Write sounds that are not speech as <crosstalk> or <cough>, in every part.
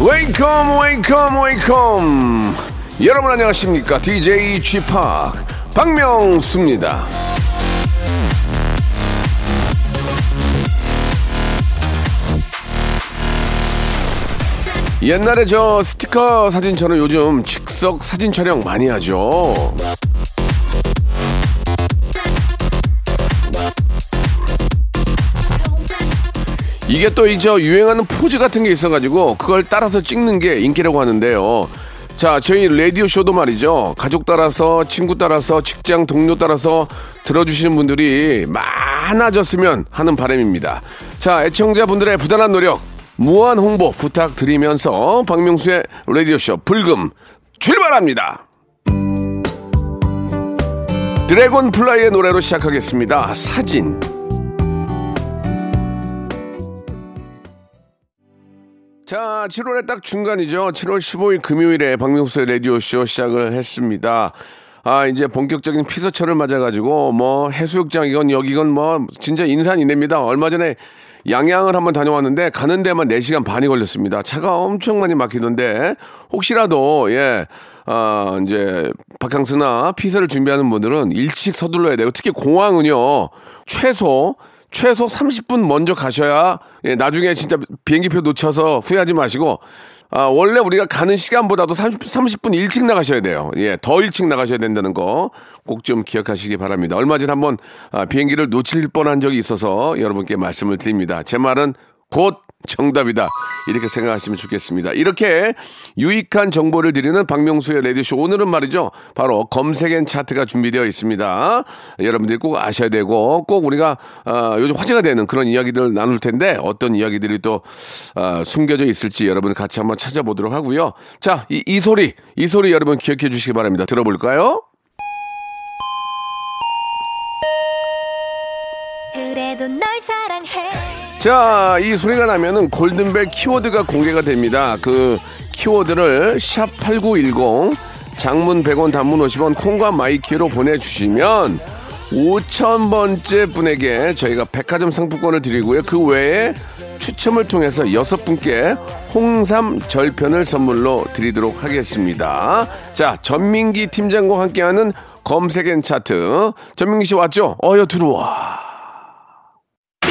Welcome welcome welcome 여러분 안녕하십니까 DJ P 박명수입니다. 옛날에 저 스티커 사진처럼 요즘 즉석 사진 촬영 많이 하죠. 이게 또 이제 유행하는 포즈 같은 게 있어가지고 그걸 따라서 찍는 게 인기라고 하는데요. 자, 저희 라디오 쇼도 말이죠. 가족 따라서, 친구 따라서, 직장 동료 따라서 들어주시는 분들이 많아졌으면 하는 바람입니다. 자, 애청자분들의 부단한 노력, 무한 홍보 부탁드리면서 박명수의 라디오쇼 불금 출발합니다. 드래곤 플라이의 노래로 시작하겠습니다. 사진. 자, 7월의 딱 중간이죠. 7월 15일 금요일에 박명수의 라디오쇼 시작을 했습니다. 아, 이제 본격적인 피서철을 맞아가지고, 뭐, 해수욕장이건 여기건 뭐, 진짜 인산이냅니다. 얼마 전에 양양을 한번 다녀왔는데, 가는 데만 4시간 반이 걸렸습니다. 차가 엄청 많이 막히던데, 혹시라도, 예, 아, 이제, 바캉스나 피서를 준비하는 분들은 일찍 서둘러야 돼요. 특히 공항은요, 최소, 최소 30분 먼저 가셔야 예, 나중에 진짜 비행기표 놓쳐서 후회하지 마시고 아, 원래 우리가 가는 시간보다도 30, 30분 일찍 나가셔야 돼요. 예, 더 일찍 나가셔야 된다는 거 꼭 좀 기억하시기 바랍니다. 얼마 전에 한번 아, 비행기를 놓칠 뻔한 적이 있어서 여러분께 말씀을 드립니다. 제 말은 곧 정답이다. 이렇게 생각하시면 좋겠습니다. 이렇게 유익한 정보를 드리는 박명수의 레디쇼. 오늘은 말이죠. 바로 검색엔 차트가 준비되어 있습니다. 여러분들이 꼭 아셔야 되고 꼭 우리가 어, 요즘 화제가 되는 그런 이야기들을 나눌 텐데 어떤 이야기들이 또 어, 숨겨져 있을지 여러분 같이 한번 찾아보도록 하고요. 자, 이, 이 소리, 이 소리 여러분 기억해 주시기 바랍니다. 들어볼까요? 그래도 널 사랑해. 자, 이 소리가 나면은 골든벨 키워드가 공개가 됩니다. 그 키워드를 샵 8910 장문 100원 단문 50원 콩과 마이케이로 보내주시면 5천번째 분에게 저희가 백화점 상품권을 드리고요. 그 외에 추첨을 통해서 여섯 분께 홍삼 절편을 선물로 드리도록 하겠습니다. 자, 전민기 팀장과 함께하는 검색 and 차트. 전민기 씨 왔죠? 어여 들어와.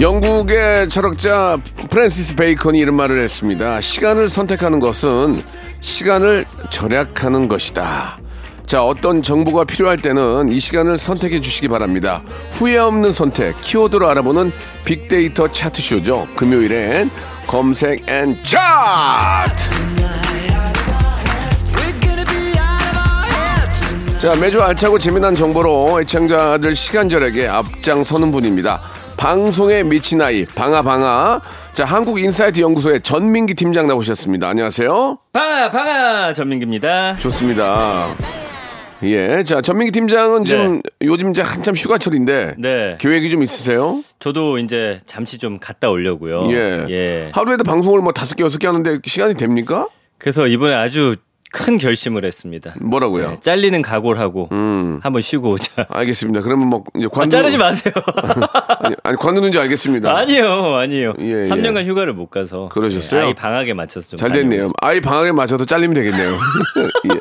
영국의 철학자 프랜시스 베이컨이 이런 말을 했습니다. 시간을 선택하는 것은 시간을 절약하는 것이다. 자, 어떤 정보가 필요할 때는 이 시간을 선택해 주시기 바랍니다. 후회 없는 선택, 키워드로 알아보는 빅데이터 차트쇼죠. 금요일엔 검색 and 차트! 자, 매주 알차고 재미난 정보로 애청자들 시간 절약에 앞장서는 분입니다. 방송에 미친 아이 방아방아 자 한국인사이트 연구소의 전민기 팀장 나오셨습니다. 안녕하세요. 방아 방아 전민기입니다. 좋습니다. 예, 자 전민기 팀장은 지금 네. 요즘 이제 한참 휴가철인데 네. 계획이 좀 있으세요? 저도 이제 잠시 좀 갔다 오려고요. 예. 예. 하루에도 방송을 뭐 다섯 개 여섯 개 하는데 시간이 됩니까? 그래서 이번에 아주 큰 결심을 했습니다. 뭐라고요? 네, 잘리는 각오를 하고 음. 한번 쉬고 오자. 알겠습니다. 그러면 뭐 이제 관두 아, 자르지 마세요. <laughs> 아니, 아니 관두는지 알겠습니다. 아니요, 아니요. 예, 3년간 예. 휴가를 못 가서 그러셨어요? 네, 아이 방학에 맞춰서 좀잘 됐네요. 아이 방학에 맞춰서 잘리면 되겠네요. <laughs> 예.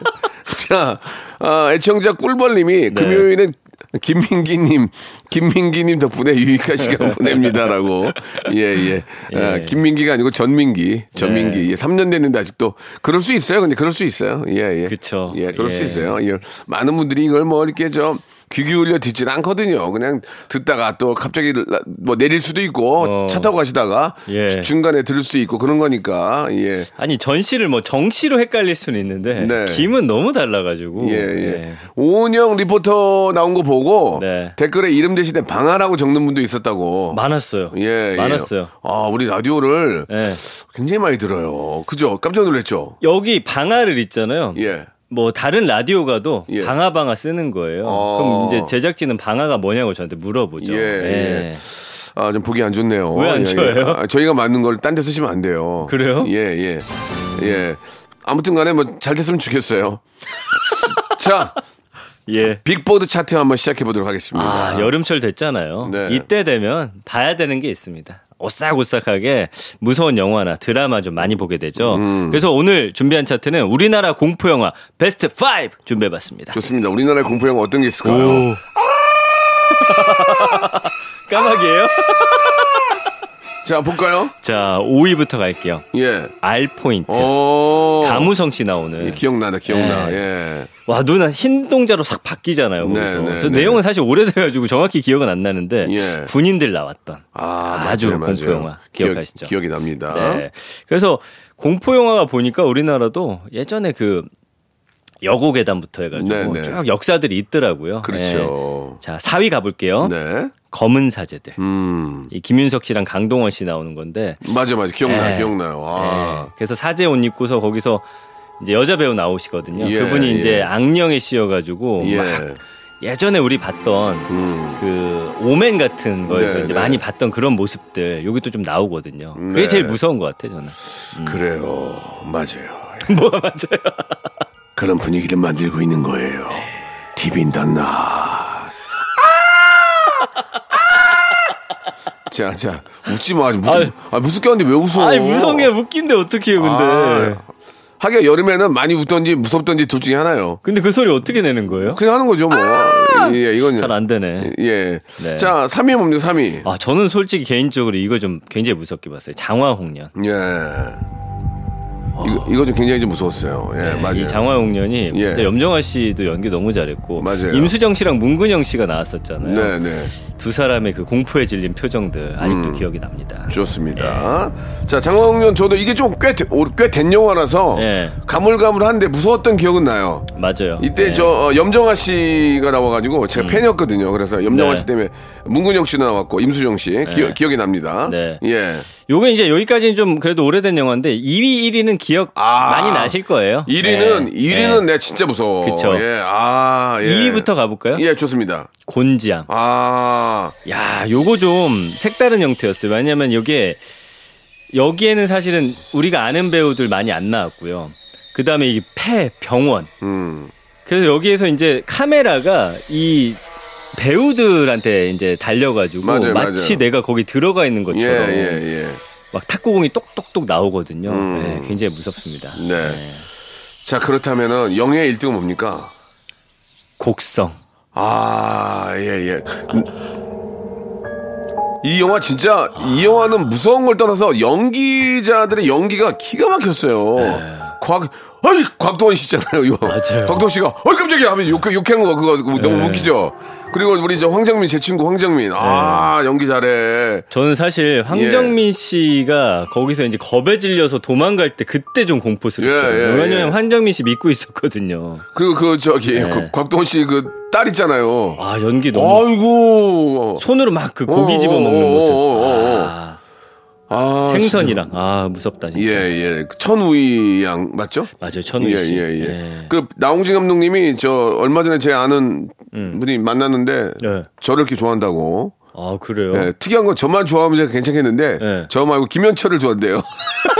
자, 아, 애청자 꿀벌님이 네. 금요일엔 김민기님, 김민기님 덕분에 유익한 시간 <laughs> 보냅니다라고. 예, 예. 예. 아, 김민기가 아니고 전민기, 전민기. 네. 예, 3년 됐는데 아직도 그럴 수 있어요. 근데 그럴 수 있어요. 예, 예. 그쵸. 예, 그럴 예. 수 있어요. 예. 많은 분들이 이걸 뭐 이렇게 저 귀 기울여 듣진 않거든요. 그냥 듣다가 또 갑자기 라- 뭐 내릴 수도 있고 어. 차 타고 가시다가 예. 중간에 들을 수 있고 그런 거니까 예. 아니 전 씨를 뭐 정씨로 헷갈릴 수는 있는데 네. 김은 너무 달라가지고. 예, 예. 네. 오은영 리포터 나온 거 보고 네. 댓글에 이름 대신에 방아라고 적는 분도 있었다고. 많았어요. 예, 예. 많았어요. 아, 우리 라디오를 예. 굉장히 많이 들어요. 그죠? 깜짝 놀랐죠? 여기 방아를 있잖아요. 예. 뭐 다른 라디오 가도 예. 방아 방아 쓰는 거예요. 어. 그럼 이제 제작진은 방아가 뭐냐고 저한테 물어보죠. 예, 예. 아, 좀 보기 안 좋네요. 왜안 예, 예. 좋아요? 아, 저희가 맞는 걸 딴 데 쓰시면 안 돼요. 그래요? 예, 예. 예. 아무튼 간에 뭐 잘 됐으면 좋겠어요. <laughs> 자, 예. 빅보드 차트 한번 시작해 보도록 하겠습니다. 아, 여름철 됐잖아요. 네. 이때 되면 봐야 되는 게 있습니다. 오싹오싹하게 무서운 영화나 드라마 좀 많이 보게 되죠. 음. 그래서 오늘 준비한 차트는 우리나라 공포 영화 베스트 5 준비해봤습니다. 좋습니다. 우리나라의 공포 영화 어떤 게 있을까요? 오. <laughs> 까마귀예요? <laughs> 자, 볼까요? 자, 5위부터 갈게요. 예. 알 포인트. 오. 가무성 씨 나오는. 예, 기억나다, 기억나. 네. 예. 와, 눈흰 동자로 싹 바뀌잖아요. 네, 거기서. 네, 저 네. 내용은 사실 오래돼가지고 정확히 기억은 안 나는데 예. 군인들 나왔던 아, 아주 맞아요, 맞아요. 공포 영화 기억하시죠? 기억, 이 납니다. 네. 그래서 공포 영화가 보니까 우리나라도 예전에 그 여고괴담부터 해가지고 네, 네. 쭉 역사들이 있더라고요. 그렇죠. 네. 자, 4위 가볼게요. 네. 검은 사제들. 음. 이 김윤석 씨랑 강동원 씨 나오는 건데. 맞아, 맞아. 기억나, 네. 기억나요. 아. 네. 그래서 사제 옷 입고서 거기서 이제 여자 배우 나오시거든요. 예, 그분이 예. 이제 악령에 씌여가지고 예. 막 예전에 우리 봤던 음. 그 오멘 같은 거에서 네, 이제 네. 많이 봤던 그런 모습들 여기 또좀 나오거든요. 네. 그게 제일 무서운 것 같아 저는. 그래요. 맞아요. <laughs> 뭐가 맞아요? 그런 분위기를 만들고 있는 거예요. 디빈단나. 자, 자, 웃지 마. 무슨, 아, 무섭게 하는데 왜 웃어? 아니 무성해 웃긴데 어떡해요 근데. 아, 하기야 여름에는 많이 웃던지 무섭던지 둘 중에 하나요. 근데 그 소리 어떻게 내는 거예요? 그냥 하는 거죠, 뭐. 예, 이건. 잘 안 되네. 예. 네. 자, 3위 뭡니까, 3위? 아 저는 솔직히 개인적으로 이거 좀 굉장히 무섭게 봤어요. 장화홍련. 예. 이거, 이거 좀 굉장히 좀 무서웠어요. 예, 맞아요. 이 장화홍련이 예. 염정아 씨도 연기 너무 잘했고 맞아요. 임수정 씨랑 문근영 씨가 나왔었잖아요. 네, 네. 두 사람의 그 공포에 질린 표정들 아직도 음. 기억이 납니다. 좋습니다. 자, 장화홍련 저도 이게 좀 꽤, 꽤된 영화라서 예. 가물가물한데 무서웠던 기억은 나요. 맞아요. 이때 네. 저 어, 염정아 씨가 나와가지고 제가 팬이었거든요. 그래서 염정아 네. 씨 때문에 문근영 씨도 나왔고 임수정 씨 기억, 기억이 납니다. 네. 예. 요게 이제 여기까지는 좀 그래도 오래된 영화인데 2위, 1위는 기억 아. 많이 나실 거예요. 1위는 네. 1위는 네. 내가 진짜 무서워. 그쵸. 예. 아, 예. 2위부터 가볼까요? 예, 좋습니다. 곤지암. 아, 야, 요거 좀 색다른 형태였어요. 왜냐면 요게 여기에는 사실은 우리가 아는 배우들 많이 안 나왔고요. 그 다음에 이 폐, 병원. 음. 그래서 여기에서 이제 카메라가 이 배우들한테 이제 달려가지고 맞아요, 마치 맞아요. 내가 거기 들어가 있는 예, 것처럼 예, 예. 막 탁구공이 똑똑똑 나오거든요. 음. 네, 굉장히 무섭습니다. 네. 자, 그렇다면은 영예의 1등은 뭡니까? 곡성. 아, 예, 예. 음. 이 영화 진짜 이 영화는 무서운 걸 떠나서 연기자들의 연기가 기가 막혔어요. 곽 아이 곽도원 씨잖아요. 이거. 맞아요. 곽도원 씨가 어이 깜짝이야 하면 욕 욕한 거 그거 너무 네. 웃기죠. 그리고 우리 저 황정민 제 친구 황정민 아 연기 잘해. 저는 사실 황정민 씨가 거기서 이제 겁에 질려서 도망갈 때 그때 좀 공포스럽더라고요. 예, 예, 왜냐면 예. 황정민 씨 믿고 있었거든요. 그리고 그 저기 네. 그 곽도원 씨그 딸 있잖아요. 아 연기 너무 아이고. 손으로 막 그 고기 어, 집어 먹는 어, 모습. 어, 어, 어. 아, 아, 생선이랑 아 무섭다 진짜. 진짜. 예, 예. 천우희 양 맞죠? 맞아요 천우 예, 씨. 예, 예. 예. 그 나홍진 감독님이 저 얼마 전에 제 아는 분이 만났는데 네. 저를 이렇게 좋아한다고. 아 그래요. 예, 특이한 건 저만 좋아하면 제가 괜찮겠는데 네. 저 말고 김현철을 좋아한대요. <laughs>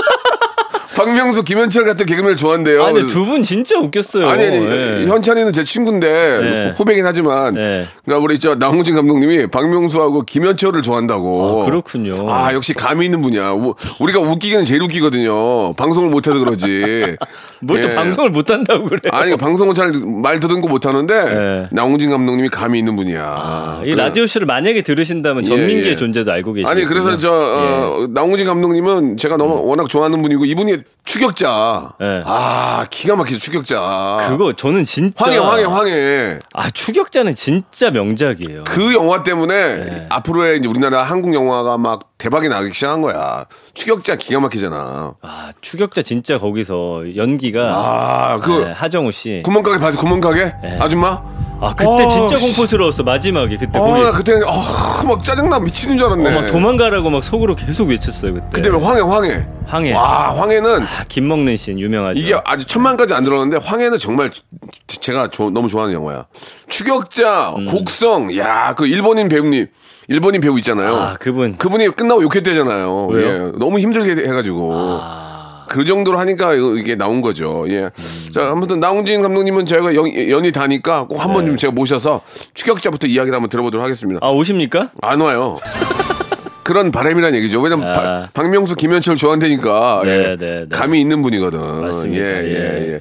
박명수, 김현철 같은 개그맨을 좋아한대요. 아 근데 두 분 진짜 웃겼어요. 아니 아니 예. 현찬이는 제 친구인데 네. 후배긴 하지만 네. 그러니까 우리 저 나홍진 감독님이 박명수하고 김현철을 좋아한다고. 아, 그렇군요. 아 역시 감이 있는 분이야. 우, 우리가 웃기기는 제일 웃기거든요. 방송을 못해서 그러지. <laughs> 뭘또 예. 방송을 못 한다고 그래. 아니 방송은 잘 말 듣는 거 못하는데 네. 나홍진 감독님이 감이 있는 분이야. 아, 이. 라디오 쇼를 만약에 들으신다면 예, 전민기의 예. 존재도 알고 계시고. 아니 그래서 저 어, 나홍진 감독님은 제가 너무 음. 워낙 좋아하는 분이고 이분이 추격자. 네. 아, 기가 막히죠, 추격자. 그거 저는 진짜 황해, 황해, 황해. 아 추격자는 진짜 명작이에요. 그 영화 때문에 네. 앞으로의 이제 우리나라 한국 영화가 막 대박이 나기 시작한 거야. 추격자 기가 막히잖아. 아 추격자 진짜 거기서 연기가 아, 그 네, 하정우 씨. 구멍가게 봐서 구멍가게? 아줌마? 아 그때 어, 진짜 씨. 공포스러웠어 마지막에 그때 아, 거기 나 그때 아, 막 짜증나 미치는 줄 알았네. 어, 막 도망가라고 막 속으로 계속 외쳤어요 그때. 그때 왜 황해, 황해. 황해. 와, 황해는 아, 김 먹는 씬 유명하죠. 이게 아직 천만까지 안 들었는데 황해는 정말 지- 제가 조- 너무 좋아하는 영화야. 추격자, 음. 곡성, 야, 그 일본인 배우님, 일본인 배우 있잖아요. 아 그분 그분이 끝나고 욕했대잖아요. 왜요? 예, 너무 힘들게 해가지고. 아. 그 정도로 하니까 이게 나온 거죠. 예. 음. 자, 아무튼 나훈진 감독님은 저희가 연, 연이 다니까 꼭 한번 네. 좀 제가 모셔서 추격자부터 이야기를 한번 들어보도록 하겠습니다. 아 오십니까? 안 와요. <laughs> 그런 바람이란 얘기죠. 왜냐면 아. 바- 박명수, 김현철 좋아한다니까. 네, 예. 네, 네. 감이 있는 분이거든. 맞습니다. 예, 예, 예.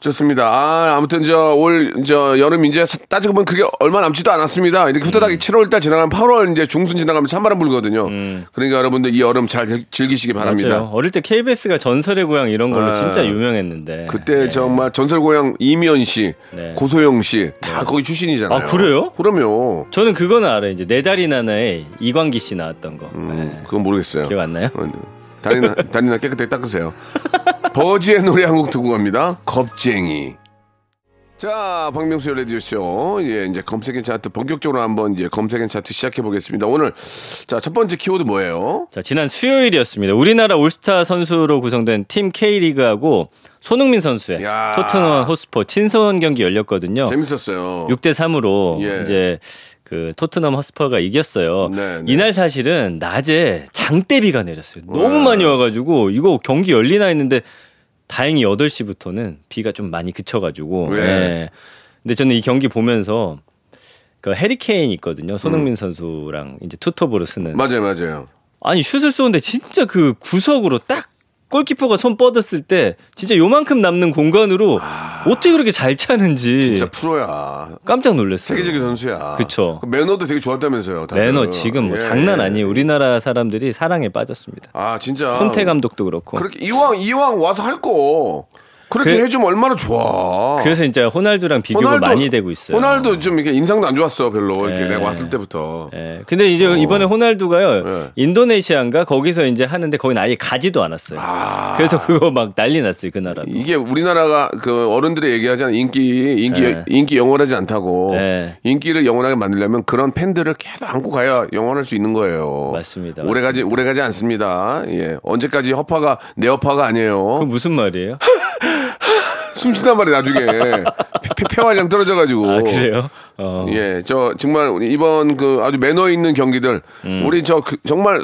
예. 좋습니다. 아, 아무튼 저 올 저 여름 이제 사- 따지고 보면 그게 얼마 남지도 않았습니다. 이렇게 후다닥 7월 달 지나가면 8월 이제 중순 지나가면 찬바람 불거든요. 그러니까 여러분들 이 여름 잘 즐- 즐기시기 바랍니다. 음. 맞아요. 어릴 때 KBS가 전설의 고향 이런 걸로 아. 진짜 유명했는데. 그때 네. 정말 전설 고향 이미연 씨, 네. 고소영 씨다 거기 출신이잖아요. 아, 그래요? 그럼요. 저는 그거는 알아요. 이제 내 달이 나나에 이광기 씨 나왔던 거. 음, 네. 그건 모르겠어요. 기억 안 나요? 어, 다리나 다리나 깨끗하게 닦으세요. 버지의 노래 한 곡 듣고 갑니다. 겁쟁이. 자, 박명수의 라디오쇼. 예, 이제 검색엔 차트 본격적으로 한번 이제 검색엔 차트 시작해 보겠습니다. 오늘 자, 첫 번째 키워드 뭐예요? 자, 지난 수요일이었습니다. 우리나라 올스타 선수로 구성된 팀 K리그하고 손흥민 선수의 야. 토트넘 호스퍼 친선 경기 열렸거든요. 재밌었어요. 6대 3으로 예. 이제 그 토트넘 허스퍼가 이겼어요. 네, 네. 이날 사실은 낮에 장대비가 내렸어요. 너무 와. 많이 와가지고 이거 경기 열리나 했는데 다행히 8시부터는 비가 좀 많이 그쳐가지고. 왜? 예. 근데 저는 이 경기 보면서 그 해리케인 있거든요. 손흥민 선수랑 이제 투톱으로 쓰는. 음. 맞아요, 맞아요. 아니 슛을 쏘는데 진짜 그 구석으로 딱 골키퍼가 손 뻗었을 때 진짜 요만큼 남는 공간으로 어떻게 그렇게 잘 차는지 아. 진짜 프로야. 깜짝 놀랐어요. 세계적인 선수야. 그쵸. 그 매너도 되게 좋았다면서요. 다들. 매너 지금 뭐 예, 장난 예. 아니에요. 우리나라 사람들이 사랑에 빠졌습니다. 아, 진짜. 콘테 감독도 그렇고. 그렇게 이왕 이왕 와서 할 거 그렇게 그- 해주면 얼마나 좋아. 그래서 진짜 호날두랑 비교가 많이 되고 있어요. 호날두 좀 이렇게 인상도 안 좋았어 별로 이렇게 예. 내가 왔을 때부터. 예. 근데 이제 이번에 호날두가요. 예. 인도네시아인가 거기서 이제 하는데 거긴 아예 가지도 않았어요. 아. 그래서 그거 막 난리 났어요. 그 나라도. 이게 우리나라가 그 어른들이 얘기하자는 인기 인기 예. 인기 영원하지 않다고 예. 인기를 영원하게 만들려면 그런 팬들을 계속 안고 가야 영원할 수 있는 거예요. 맞습니다. 오래 가지 오래 가지 않습니다. 예 언제까지 허파가 내 허파가 아니에요. 그 무슨 말이에요? <laughs> 숨쉬단 말이 나중에 폐- 폐활량 떨어져가지고. 아 그래요? 어. 예, 저 정말 이번 그 아주 매너 있는 경기들 음. 우리 저 그 정말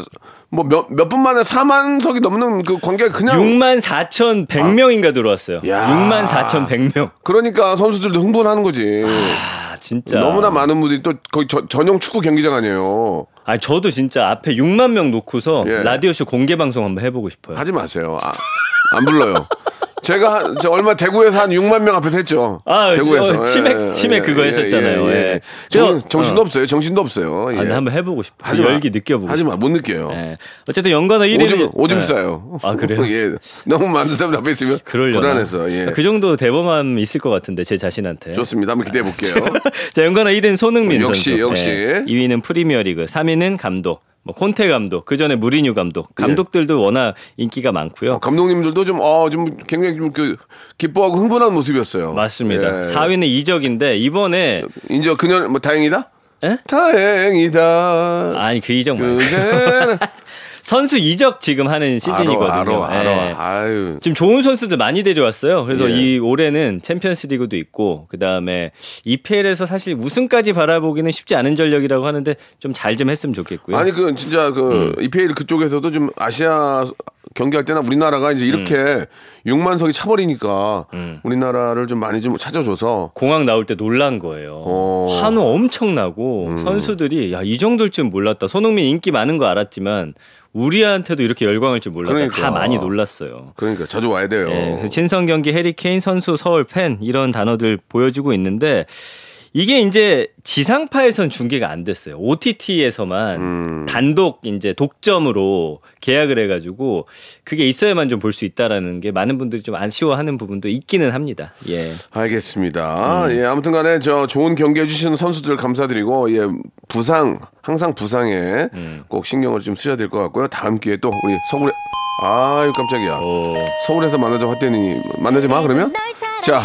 뭐몇몇분 만에 4만석이 넘는 그 관객 그냥 6만 4,100명인가 들어왔어요. 야. 6만 4,100명. 그러니까 선수들도 흥분하는 거지. 아, 진짜. 너무나 많은 분들이 또 거의 저- 전용 축구 경기장 아니에요. 아, 저도 진짜 앞에 6만 명 놓고서 예. 라디오 쇼 공개 방송 한번 해보고 싶어요. 하지 마세요. 아, 안 불러요. 제가 한, 저 얼마 대구에서 한 6만 명 앞에서 했죠. 아, 대구에서 저 치맥- 치맥 그거 했었잖아요. 예. 정, 저- 정신도 어. 없어요. 정신도 없어요. 아, 예. 근데 한번 해보고 싶어. 하지 그 마. 열기 느껴보고 하지 싶어. 마. 못 느껴요. 예. 어쨌든 연관어 1위는 오줌, 오줌 싸요. 아, 그래요? <laughs> 예. 너무 많은 사람 앞에 있으면 그러려나? 불안해서. 예. 그 정도 대범함 있을 것 같은데 제 자신한테. 좋습니다. 한번 기대해 볼게요. <laughs> 자, 연관어 1위는 손흥민 역시, 선수. 역시. 예. 2위는 프리미어리그, 3위는 감독. 뭐 콘테 감독, 그 전에 무리뉴 감독. 감독들도 워낙 인기가 많고요. 어, 감독님들도 좀, 어, 좀 굉장히 좀 그, 기뻐하고 흥분한 모습이었어요. 맞습니다. 예. 4위는 이적인데 이번에 이제 그년, 뭐, 다행이다? 에? 다행이다. 아니 그 이적 말고 <laughs> 선수 이적 지금 하는 시즌이거든요. 알아, 알아, 예. 아유. 지금 좋은 선수들 많이 데려왔어요. 그래서 예. 이 올해는 챔피언스리그도 있고 그 다음에 EPL에서 사실 우승까지 바라보기는 쉽지 않은 전력이라고 하는데 좀 잘좀 했으면 좋겠고요. 아니, 그, 진짜 그, 음. EPL 그쪽에서도 좀 아시아 경기할 때나 우리나라가 이제 이렇게 음. 6만 석이 차버리니까 우리나라를 좀 많이 좀 찾아줘서 공항 나올 때 놀란 거예요. 어. 음. 한우 엄청나고 선수들이 야 이 정도일 줄 몰랐다. 손흥민 인기 많은 거 알았지만 우리한테도 이렇게 열광할 줄 몰랐다. 그러니까. 다 많이 놀랐어요. 그러니까 자주 와야 돼요. 예, 그 친선 경기 해리 케인 선수 서울 팬 이런 단어들 보여주고 있는데 이게 이제 지상파에선 중계가 안 됐어요. OTT에서만 음. 단독 이제 독점으로 계약을 해가지고 그게 있어야만 좀 볼 수 있다라는 게 많은 분들이 좀 아쉬워하는 부분도 있기는 합니다. 예. 알겠습니다. 예, 아무튼 간에 저 좋은 경기 해주시는 선수들 감사드리고, 예, 부상, 항상 부상에 꼭 신경을 좀 쓰셔야 될 것 같고요. 다음 기회에 또 우리 서울에, 아유, 깜짝이야. 서울에서 만나자고 했더니, 만나지 마, 그러면? 자,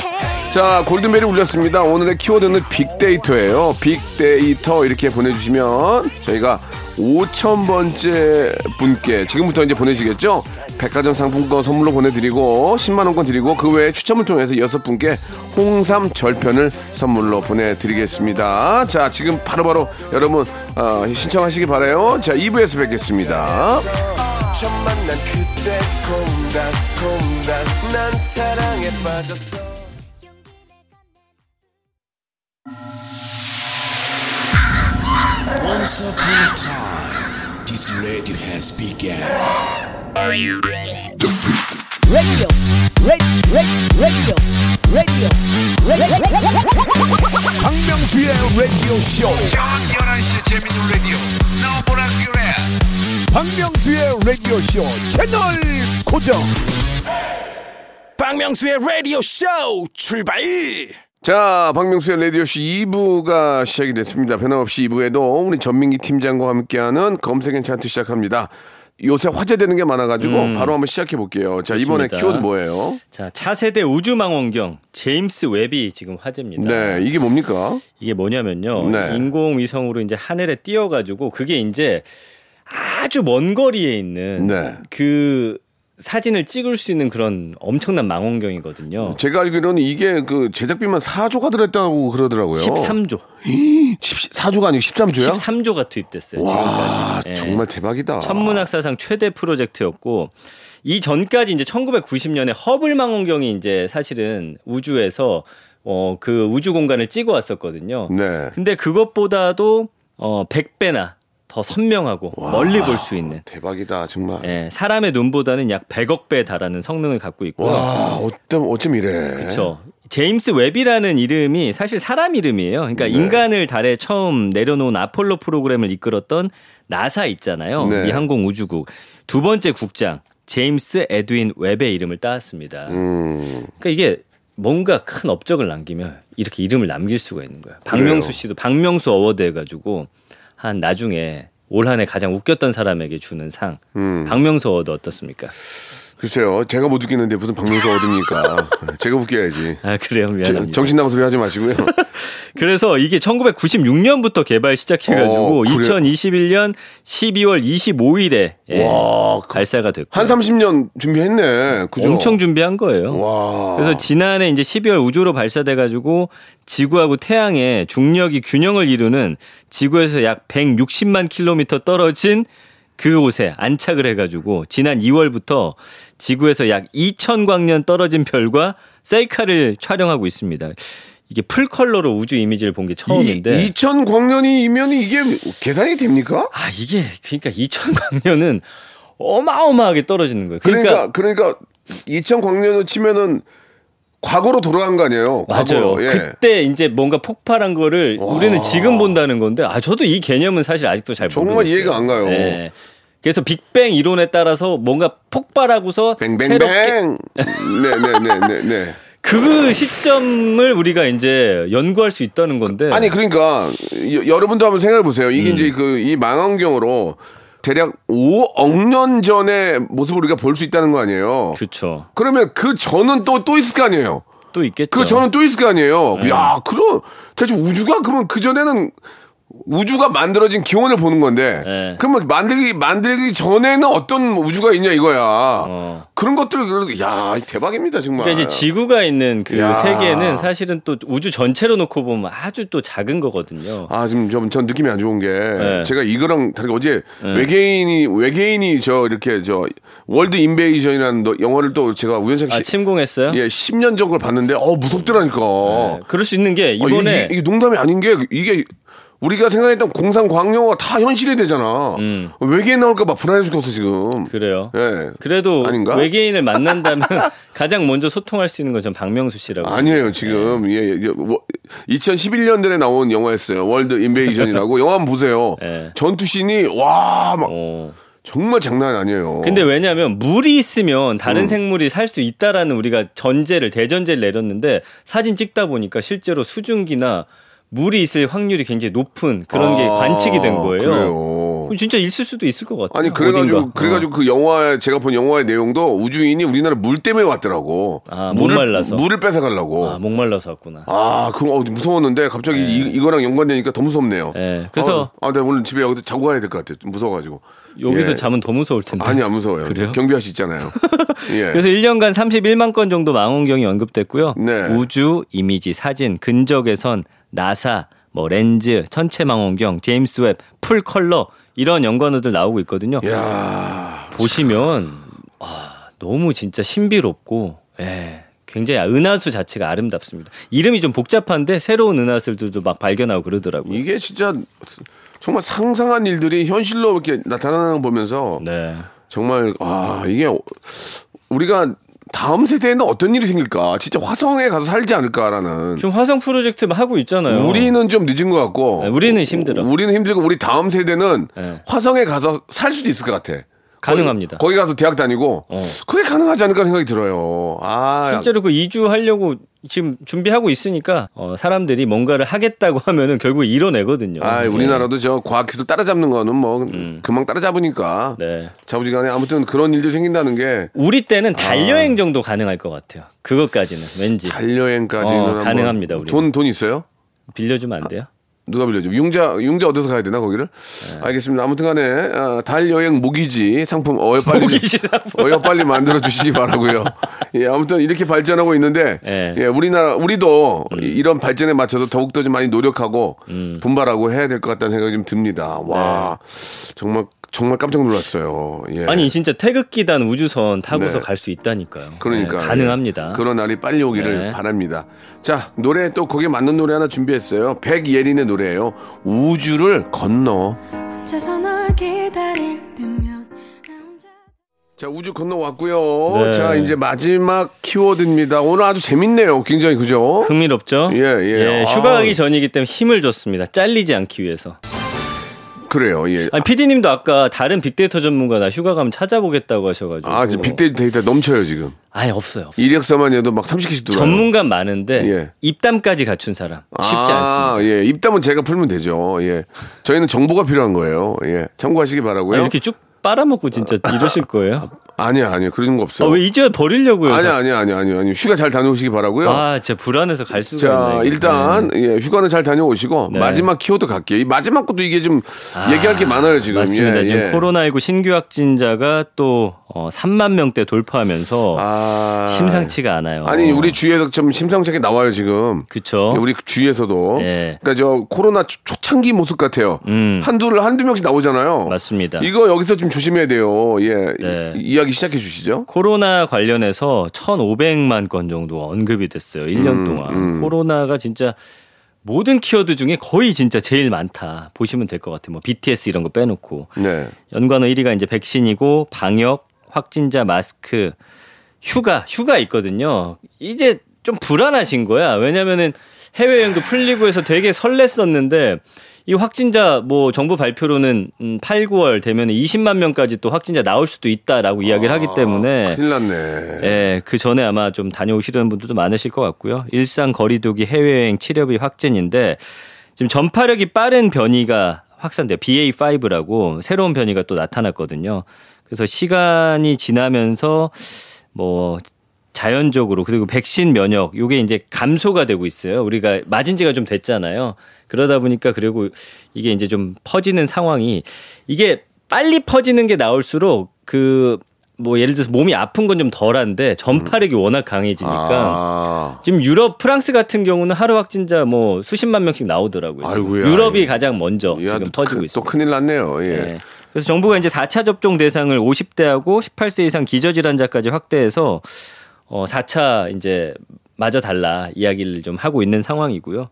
자, 골든벨이 울렸습니다. 오늘의 키워드는 빅데이터예요. 빅데이터 이렇게 보내주시면 저희가 5,000번째 분께 지금부터 이제 보내시겠죠? 백화점 상품권 선물로 보내드리고 10만원권 드리고 그 외에 추첨을 통해서 여섯 분께 홍삼 절편을 선물로 보내드리겠습니다. 자, 지금 바로바로 여러분 어, 신청하시기 바라요. 자, 2부에서 뵙겠습니다. 처음 만난 그때 콩닥콩닥 난 사랑에 빠졌어 this radio has begun. radio, radio, radio, radio, radio. 박명수의 라디오 쇼. 저녁 11시 재밌는 라디오 너보라 그래 박명수의 라디오 쇼 채널 고정. 박명수의 라디오 쇼 출발 자, 박명수의 라디오쇼 2부가 시작이 됐습니다. 변함없이 2부에도 우리 전민기 팀장과 함께하는 검색엔 차트 시작합니다. 요새 화제되는 게 많아가지고 바로 한번 시작해 볼게요. 자, 이번에. 키워드 뭐예요? 자, 차세대 우주망원경 제임스 웹이 지금 화제입니다. 네, 이게 뭡니까? 이게 뭐냐면요. 네. 인공위성으로 이제 하늘에 띄어가지고 그게 이제 아주 먼 거리에 있는 네. 그 사진을 찍을 수 있는 그런 엄청난 망원경이거든요. 제가 알기로는 이게 그 제작비만 4조가 들었다고 그러더라고요. 13조. 4조가 아니고 13조요? 13조가 투입됐어요. 와, 지금까지. 예. 정말 대박이다. 천문학 사상 최대 프로젝트였고 이 전까지 이제 1990년에 허블 망원경이 이제 사실은 우주에서 어 그 우주 공간을 찍어 왔었거든요. 네. 근데 그것보다도 어 100배나 더 선명하고 멀리 볼 수 있는 대박이다, 정말. 예, 사람의 눈보다는 약 100억 배 달하는 성능을 갖고 있고요. 와, 어쩜, 어쩜 이래. 그렇죠. 제임스 웹이라는 이름이 사실 사람 이름이에요. 그러니까 네. 인간을 달에 처음 내려놓은 아폴로 프로그램을 이끌었던 나사 있잖아요. 네. 이 항공 우주국 두 번째 국장 제임스 에드윈 웹의 이름을 따왔습니다. 음, 그러니까 이게 뭔가 큰 업적을 남기면 이렇게 이름을 남길 수가 있는 거예요. 박명수. 씨도 박명수 Award 해가지고 한 나중에 올 한해 가장 웃겼던 사람에게 주는 상 음. 박명수 Award 어떻습니까? 글쎄요. 제가 못 웃기는데 무슨 박명수 얻으니까. <laughs> 제가 웃겨야지. 아 그래요 저- 미안합니다. 정신 나간 소리 하지 마시고요. <laughs> 그래서 이게 1996년부터 개발 시작해가지고 어, 그래요? 2021년 12월 25일에 예, 와, 그- 발사가 됐고 한 30년 준비했네. 그죠? 엄청 준비한 거예요. 와. 그래서 지난해 이제 12월 우주로 발사돼가지고 지구하고 태양의 중력이 균형을 이루는 지구에서 약 160만 킬로미터 떨어진 그곳에 안착을 해가지고 지난 2월부터 지구에서 약 2천 광년 떨어진 별과 셀카를 촬영하고 있습니다. 이게 풀 컬러로 우주 이미지를 본 게 처음인데. 이, 2000 광년이면 이게 계산이 됩니까? 아 이게 그러니까 2천 광년은 어마어마하게 떨어지는 거예요. 그러니까 그러니까, 그러니까 2000 광년을 치면은 과거로 돌아간 거 아니에요? 맞아요. 과거로. 예. 그때 이제 뭔가 폭발한 거를 우리는 지금 본다는 건데 아 저도 이 개념은 사실 아직도 잘 정말 모르겠어요. 이해가 안 가요. 네. 그래서 빅뱅 이론에 따라서 뭔가 폭발하고서 뱅뱅뱅. 네네네 네 네. <laughs> 그 시점을 우리가 이제 연구할 수 있다는 건데 아니 그러니까 여, 여러분도 한번 생각해 보세요. 음. 이게 이제 그 이 망원경으로 대략 5억 년 전의 모습을 우리가 볼 수 있다는 거 아니에요. 그렇죠. 그러면 그 전은 또또 있을 거 아니에요. 또 있겠죠. 그 전은 또 있을 거 아니에요. 네. 야, 그럼 대체 우주가 그러면 그 전에는 우주가 만들어진 기원을 보는 건데 네. 그러면 만들기 만들기 전에는 어떤 우주가 있냐 이거야. 어. 그런 것들 야 대박입니다 정말. 그러니까 이제 지구가 있는 그 야. 세계는 사실은 또 우주 전체로 놓고 보면 아주 또 작은 거거든요. 아 지금 좀 전 느낌이 안 좋은 게 네. 제가 이거랑 다르게 어제 외계인이 외계인이 저 이렇게 저 월드 인베이전이라는 너- 영화를 또 제가 우연찮게 아 시- 침공했어요? 예 10년 전 걸 봤는데 어 무섭더라니까. 네. 그럴 수 있는 게 아, 이번에 이게, 이게 농담이 아닌 게 이게 우리가 생각했던 공상 과학 영화가 다 현실이 되잖아. 음. 외계인 나올까봐 불안해 죽겠어 지금. 그래요. 예. 그래도 아닌가? 외계인을 만난다면 <laughs> 가장 먼저 소통할 수 있는 건 전 박명수 씨라고. 아니에요 지금 예, 예, 뭐, 2011년도에 나온 영화였어요. World Invasion이라고 <laughs> 영화 한번 보세요. 예. 전투 씬이 와 막 어. 정말 장난 아니에요. 근데 왜냐하면 물이 있으면 음. 다른 생물이 살 수 있다라는 우리가 전제를 대전제를 내렸는데 사진 찍다 보니까 실제로 수증기나 물이 있을 확률이 굉장히 높은 그런 게 아, 관측이 된 거예요. 그래요. 그럼 진짜 있을 수도 있을 것 같아요. 아니 그래가지고 어딘가. 그래가지고 그 영화에 제가 본 영화의 내용도 우주인이 우리나라 물 때문에 왔더라고. 아, 물을 목말라서. 물을 뺏어 가려고. 어. 아, 목말라서 왔구나. 아, 그거 어, 무서웠는데 갑자기 이, 이거랑 연관되니까 더 무섭네요. 네, 그래서- 아, 아, 내가 오늘 집에 여기서 자고 가야 될 것 같아. 좀 무서워가지고. 여기서 예. 자면 더 무서울 텐데. 아니 안 무서워요. 그래요? 경비 아저씨 있잖아요. <laughs> 예. 그래서 1년간 31만 건 정도 망원경이 언급됐고요. 네. 우주, 이미지, 사진, 근적외선, 나사, 뭐 렌즈, 천체 망원경, 제임스 웹, full color 이런 연관어들 나오고 있거든요. 야, 보시면 아, 너무 진짜 신비롭고 예, 굉장히 은하수 자체가 아름답습니다. 이름이 좀 복잡한데 새로운 은하수들도 막 발견하고 그러더라고요. 이게 진짜 정말 상상한 일들이 현실로 이렇게 나타나는 거 보면서 네. 정말 아 이게 우리가 다음 세대에는 어떤 일이 생길까? 진짜 화성에 가서 살지 않을까라는. 지금 화성 프로젝트 막 하고 있잖아요. 우리는 좀 늦은 것 같고. 네, 우리는 힘들어. 우리는 힘들고 우리 다음 세대는 네. 화성에 가서 살 수도 있을 것 같아. 가능합니다. 거기, 거기 가서 대학 다니고 어. 그게 가능하지 않을까 생각이 들어요. 아, 실제로 그 이주하려고 지금 준비하고 있으니까 어, 사람들이 뭔가를 하겠다고 <laughs> 하면은 결국 이뤄내거든요. 아, 우리나라도 저 과학 기술 따라잡는 거는 뭐 음. 금방 따라잡으니까 네. 자부지간에 아무튼 그런 일들이 생긴다는 게 우리 때는 달여행 정도 가능할 것 같아요. 그것까지는 왠지 달여행까지는 어, 가능합니다, 우리는. 돈, 돈 있어요? 빌려주면 안 돼요? 누가 빌려줘? 융자 융자 어디서 가야 되나 거기를? 네. 알겠습니다. 아무튼간에 어, 달 여행 모기지 상품 어여 빨리 <laughs> 모기지 상품. 어여 빨리 만들어 주시기 바라고요. <laughs> 예, 아무튼 이렇게 발전하고 있는데 예. 예, 우리나라 우리도 음. 이런 발전에 맞춰서 더욱 더 좀 많이 노력하고 분발하고 해야 될 것 같다는 생각이 좀 듭니다. 와 정말 정말 깜짝 놀랐어요. 예. 네. 아니 진짜 태극기단 우주선 타고서 네. 갈수 있다니까요. 그러니까 네, 가능합니다. 예. 그런 날이 빨리 오기를 네. 바랍니다. 자 노래 또 거기에 맞는 노래 하나 준비했어요. 백예린의 노래예요. 우주를 건너. 자 우주 건너 왔고요. 네. 자 이제 마지막 키워드입니다. 오늘 아주 재밌네요. 굉장히 그죠? 흥미롭죠? 예, 예. 아. 휴가 가기 전이기 때문에 힘을 줬습니다. 잘리지 않기 위해서. 그래요. 예. 아니 PD님도 아까 다른 빅데이터 전문가 나 휴가 가면 찾아보겠다고 하셔가지고. 아 지금 빅데이터 넘쳐요 지금. 아예 없어요. 이력서만 해도 막 30개씩 들어요. 전문가 많은데 예. 입담까지 갖춘 사람 쉽지 아, 않습니다. 예. 입담은 제가 풀면 되죠. 예. 저희는 정보가 필요한 거예요. 예. 참고하시기 바라고요. 아니, 이렇게 쭉 빨아먹고 진짜 이러실 거예요? 아니야, 아니야. 그런 거 없어. 아, 왜 이제 버리려고요? 아니야, 아니야, 아니야, 아니야, 아니. 휴가 잘 다녀오시기 바라고요. 아, 진짜 불안해서 갈 수가 자, 없네. 일단 네. 예, 휴가는 잘 다녀오시고 네. 마지막 키워드 갈게요. 이 마지막 것도 이게 좀 얘기할 게 많아요 지금. 맞습니다. 예, 지금 예. 코로나19 신규 확진자가 또 어, 3만 명대 돌파하면서 아. 심상치가 않아요. 아니 우리 주위에서 좀 심상찮게 나와요 지금. 그쵸? 우리 주위에서도. 예. 그러니까 저 코로나 초- 초창기 모습 같아요. 음. 한두를 한두 명씩 나오잖아요. 맞습니다. 이거 여기서 좀 조심해야 돼요. 예. 네. 이- 이야기 시작해 주시죠. 코로나 관련해서 1,500만 건 정도 언급이 됐어요. 1년 음, 동안. 코로나가 진짜 모든 키워드 중에 거의 진짜 제일 많다. 보시면 될 것 같아요. 뭐 BTS 이런 거 빼놓고. 네. 연관어 1위가 이제 백신이고 방역, 확진자 마스크, 휴가, 휴가 있거든요. 이제 좀 불안하신 거야. 왜냐면은 해외여행도 풀리고 해서 되게 설렜었는데 이 확진자 뭐 정부 발표로는 음, 8, 9월 되면 20만 명까지 또 확진자 나올 수도 있다라고 이야기를 하기 때문에 아, 큰일 났네. 예, 그 전에 아마 좀 다녀오시려는 분들도 많으실 것 같고요. 일상 거리두기 해외여행 치료비 확진인데 지금 전파력이 빠른 변이가 확산돼요. BA5라고 새로운 변이가 또 나타났거든요. 그래서 시간이 지나면서 뭐 자연적으로 그리고 백신 면역 요게 이제 감소가 되고 있어요. 우리가 맞은 지가 좀 됐잖아요. 그러다 보니까 그리고 이게 이제 좀 퍼지는 상황이 이게 빨리 퍼지는 게 나올수록 그 뭐 예를 들어서 몸이 아픈 건 좀 덜한데 전파력이 워낙 강해지니까 아. 지금 유럽 프랑스 같은 경우는 하루 확진자 뭐 수십만 명씩 나오더라고요. 아이고야. 유럽이 가장 먼저 야, 지금 또 퍼지고 큰- 있습니다. 또 큰일 났네요. 예. 네. 그래서 정부가 이제 4차 접종 대상을 50대하고 18세 이상 기저질환자까지 확대해서 어 4차 이제 맞아 달라 이야기를 좀 하고 있는 상황이고요.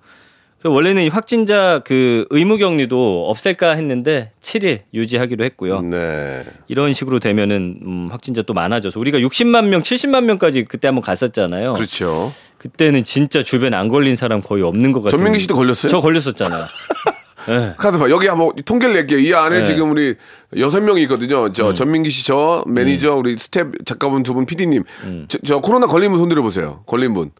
그 원래는 이 확진자 그 의무 격리도 없앨까 했는데 7일 유지하기로 했고요. 네. 이런 식으로 되면은 음, 확진자 또 많아져서 우리가 60만 명, 70만 명까지 그때 한번 갔었잖아요. 그렇죠. 그때는 진짜 주변에 안 걸린 사람 거의 없는 것 같아요. 전민기 씨도 걸렸어요? 저 걸렸었잖아요. <laughs> 네. 카드 봐. 여기 한번 통계를 낼게요. 이 안에 네. 지금 우리 여섯 명이 있거든요. 음. 저 전민기 씨, 저 매니저, 우리 스태프 작가분 두 분, PD님. 음. 저, 저 코로나 걸린 분 손들어 보세요. 걸린 분.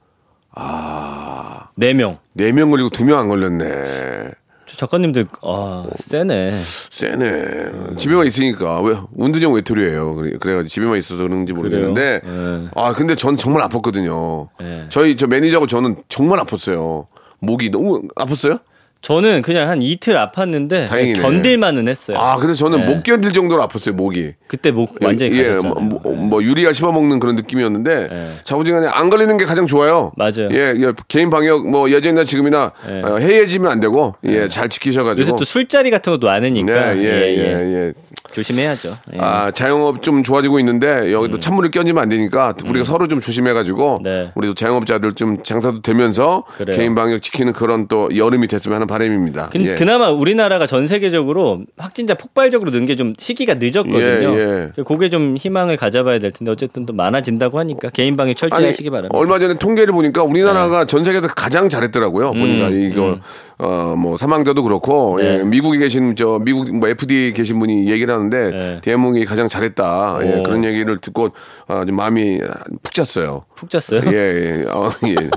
네 명. 네 명 걸리고 두 명 안 걸렸네. 저 작가님들 아 쎄네. 쎄네. 집에만 있으니까 왜 은둔형 외톨이예요. 그래- 그래가지고 집에만 있어서 그런지 모르겠는데. 네. 아 근데 전 정말 아팠거든요. 네. 저희 저 매니저하고 저는 정말 아팠어요. 목이 너무 아팠어요? 저는 그냥 한 이틀 아팠는데 다행이네. 견딜만은 했어요. 아 근데 저는 네. 못 견딜 정도로 아팠어요 목이. 그때 목 완전히 예, 가셨잖아요. 뭐, 뭐, 뭐 유리알 씹어 먹는 그런 느낌이었는데 네. 자부지간에 안 걸리는 게 가장 좋아요. 맞아요. 예, 예, 개인 방역 뭐 예전이나 지금이나 네. 어, 해이해지면 안 되고 예, 잘 지키셔 가지고. 요새 또 술자리 같은 것도 많으니까 네, 예, 예, 예. 예, 예. 조심해야죠. 예. 아, 자영업 좀 좋아지고 있는데 여기도 찬물을 끼얹으면 안 되니까 우리가 서로 좀 조심해가지고 음. 네. 우리도 자영업자들 좀 장사도 되면서 그래요. 개인 방역 지키는 그런 또 여름이 됐으면 하는 바람입니다. 근- 예. 그나마 우리나라가 전 세계적으로 확진자 폭발적으로 는 게 좀 시기가 늦었거든요. 예, 예. 그게 좀 희망을 가져봐야 될 텐데 어쨌든 또 많아진다고 하니까 개인 방역 철저히 하시기 바랍니다. 네. 얼마 전에 통계를 보니까 우리나라가 전 세계에서 가장 잘했더라고요. 보니까 이거 어뭐 사망자도 그렇고 음, 네. 예, 미국에 계신 저 미국 뭐 FD 계신 분이 얘기를 하는데 네. 대한민국이 가장 잘했다. 예, 오. 그런 얘기를 듣고 아, 좀 마음이 푹 잤어요. 푹 잤어요? 예, 예. 어, 예. <laughs>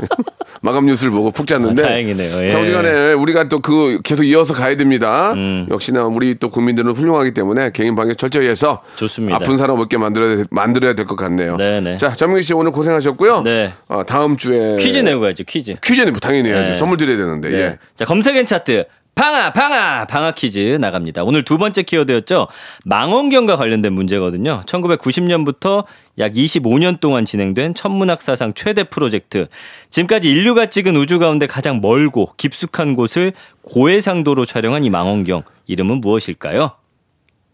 마감 뉴스를 보고 푹 잤는데. 아, 다행이네요. 예. 자우지간에 우리가 또 그 계속 이어서 가야 됩니다. 음. 역시나 우리 또 국민들은 훌륭하기 때문에 개인 방역 철저히 해서 좋습니다. 아픈 사람 없게 만들어야 될- 만들어야 될 것 같네요. 네네. 자, 전민기 씨 오늘 고생하셨고요. 네. 어, 다음 주에 퀴즈 내고 가야죠. 퀴즈. 퀴즈는 당연히 해야지. 네. 선물 드려야 되는데. 네. 예. 자, 검색엔 차트. 방아, 방아, 방아 퀴즈 나갑니다. 오늘 두 번째 키워드였죠. 망원경과 관련된 문제거든요. 1990년부터 약 25년 동안 진행된 천문학 사상 최대 프로젝트. 지금까지 인류가 찍은 우주 가운데 가장 멀고 깊숙한 곳을 고해상도로 촬영한 이 망원경. 이름은 무엇일까요?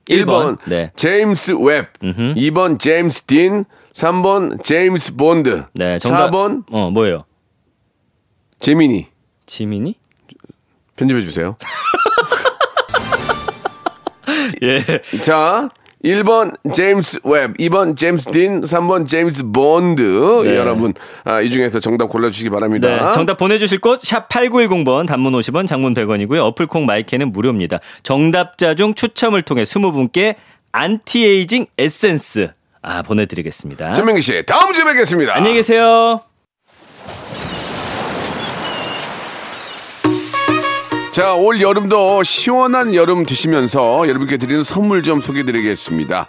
1번 네. 제임스 웹, 2번 제임스 딘, 3번 제임스 본드, 네, 정답. 4번 어, 뭐예요? 제미니. 지민이? 편집해 주세요. <laughs> 예. 자, 1번 제임스 웹, 2번 제임스 딘, 3번 제임스 본드. 네. 여러분, 아, 이 중에서 정답 골라주시기 네, 바랍니다. 정답 보내주실 곳 샵 8910번 단문 50원 장문 100원이고요. 어플 콩, 마이케이는 무료입니다. 정답자 중 추첨을 통해 20분께 안티에이징 에센스 아 보내드리겠습니다. 전민기 씨, 다음 주에 뵙겠습니다. 안녕히 계세요. 자, 올 여름도 시원한 얼음 드시면서 여러분께 드리는 선물 좀 소개해 드리겠습니다.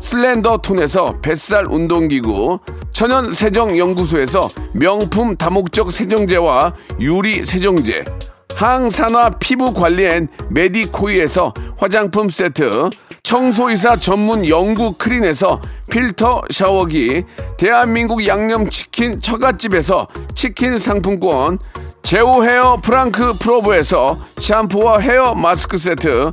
슬렌더 톤에서 뱃살 운동기구, 천연 세정 연구소에서 명품 다목적 세정제와 유리 세정제, 항산화 피부 관리엔 메디코이에서 화장품 세트, 청소이사 전문 영구 크린에서 필터 샤워기, 대한민국 양념치킨 처갓집에서 치킨 상품권, 제오 헤어 프랑크 프로브에서 샴푸와 헤어 마스크 세트,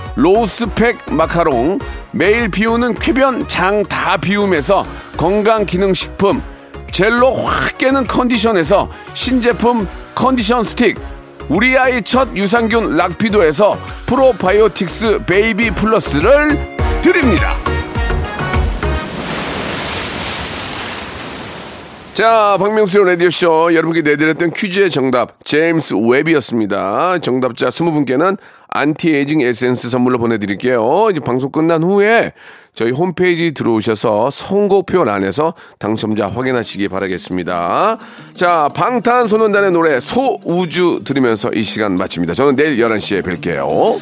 로스팩 마카롱 매일 비우는 쾌변 장 다 비움에서 건강기능식품 젤로 확 깨는 컨디션에서 신제품 컨디션 스틱 우리 아이 첫 유산균 락피도에서 프로바이오틱스 베이비 플러스를 드립니다. 자, 박명수의 라디오쇼 여러분께 내드렸던 퀴즈의 정답 제임스 웹이었습니다. 정답자 20분께는 안티에이징 에센스 선물로 보내드릴게요. 이제 방송 끝난 후에 저희 홈페이지 들어오셔서 선곡표 안에서 당첨자 확인하시기 바라겠습니다. 자, 방탄소년단의 노래 소우주 들으면서 이 시간 마칩니다. 저는 내일 11시에 뵐게요.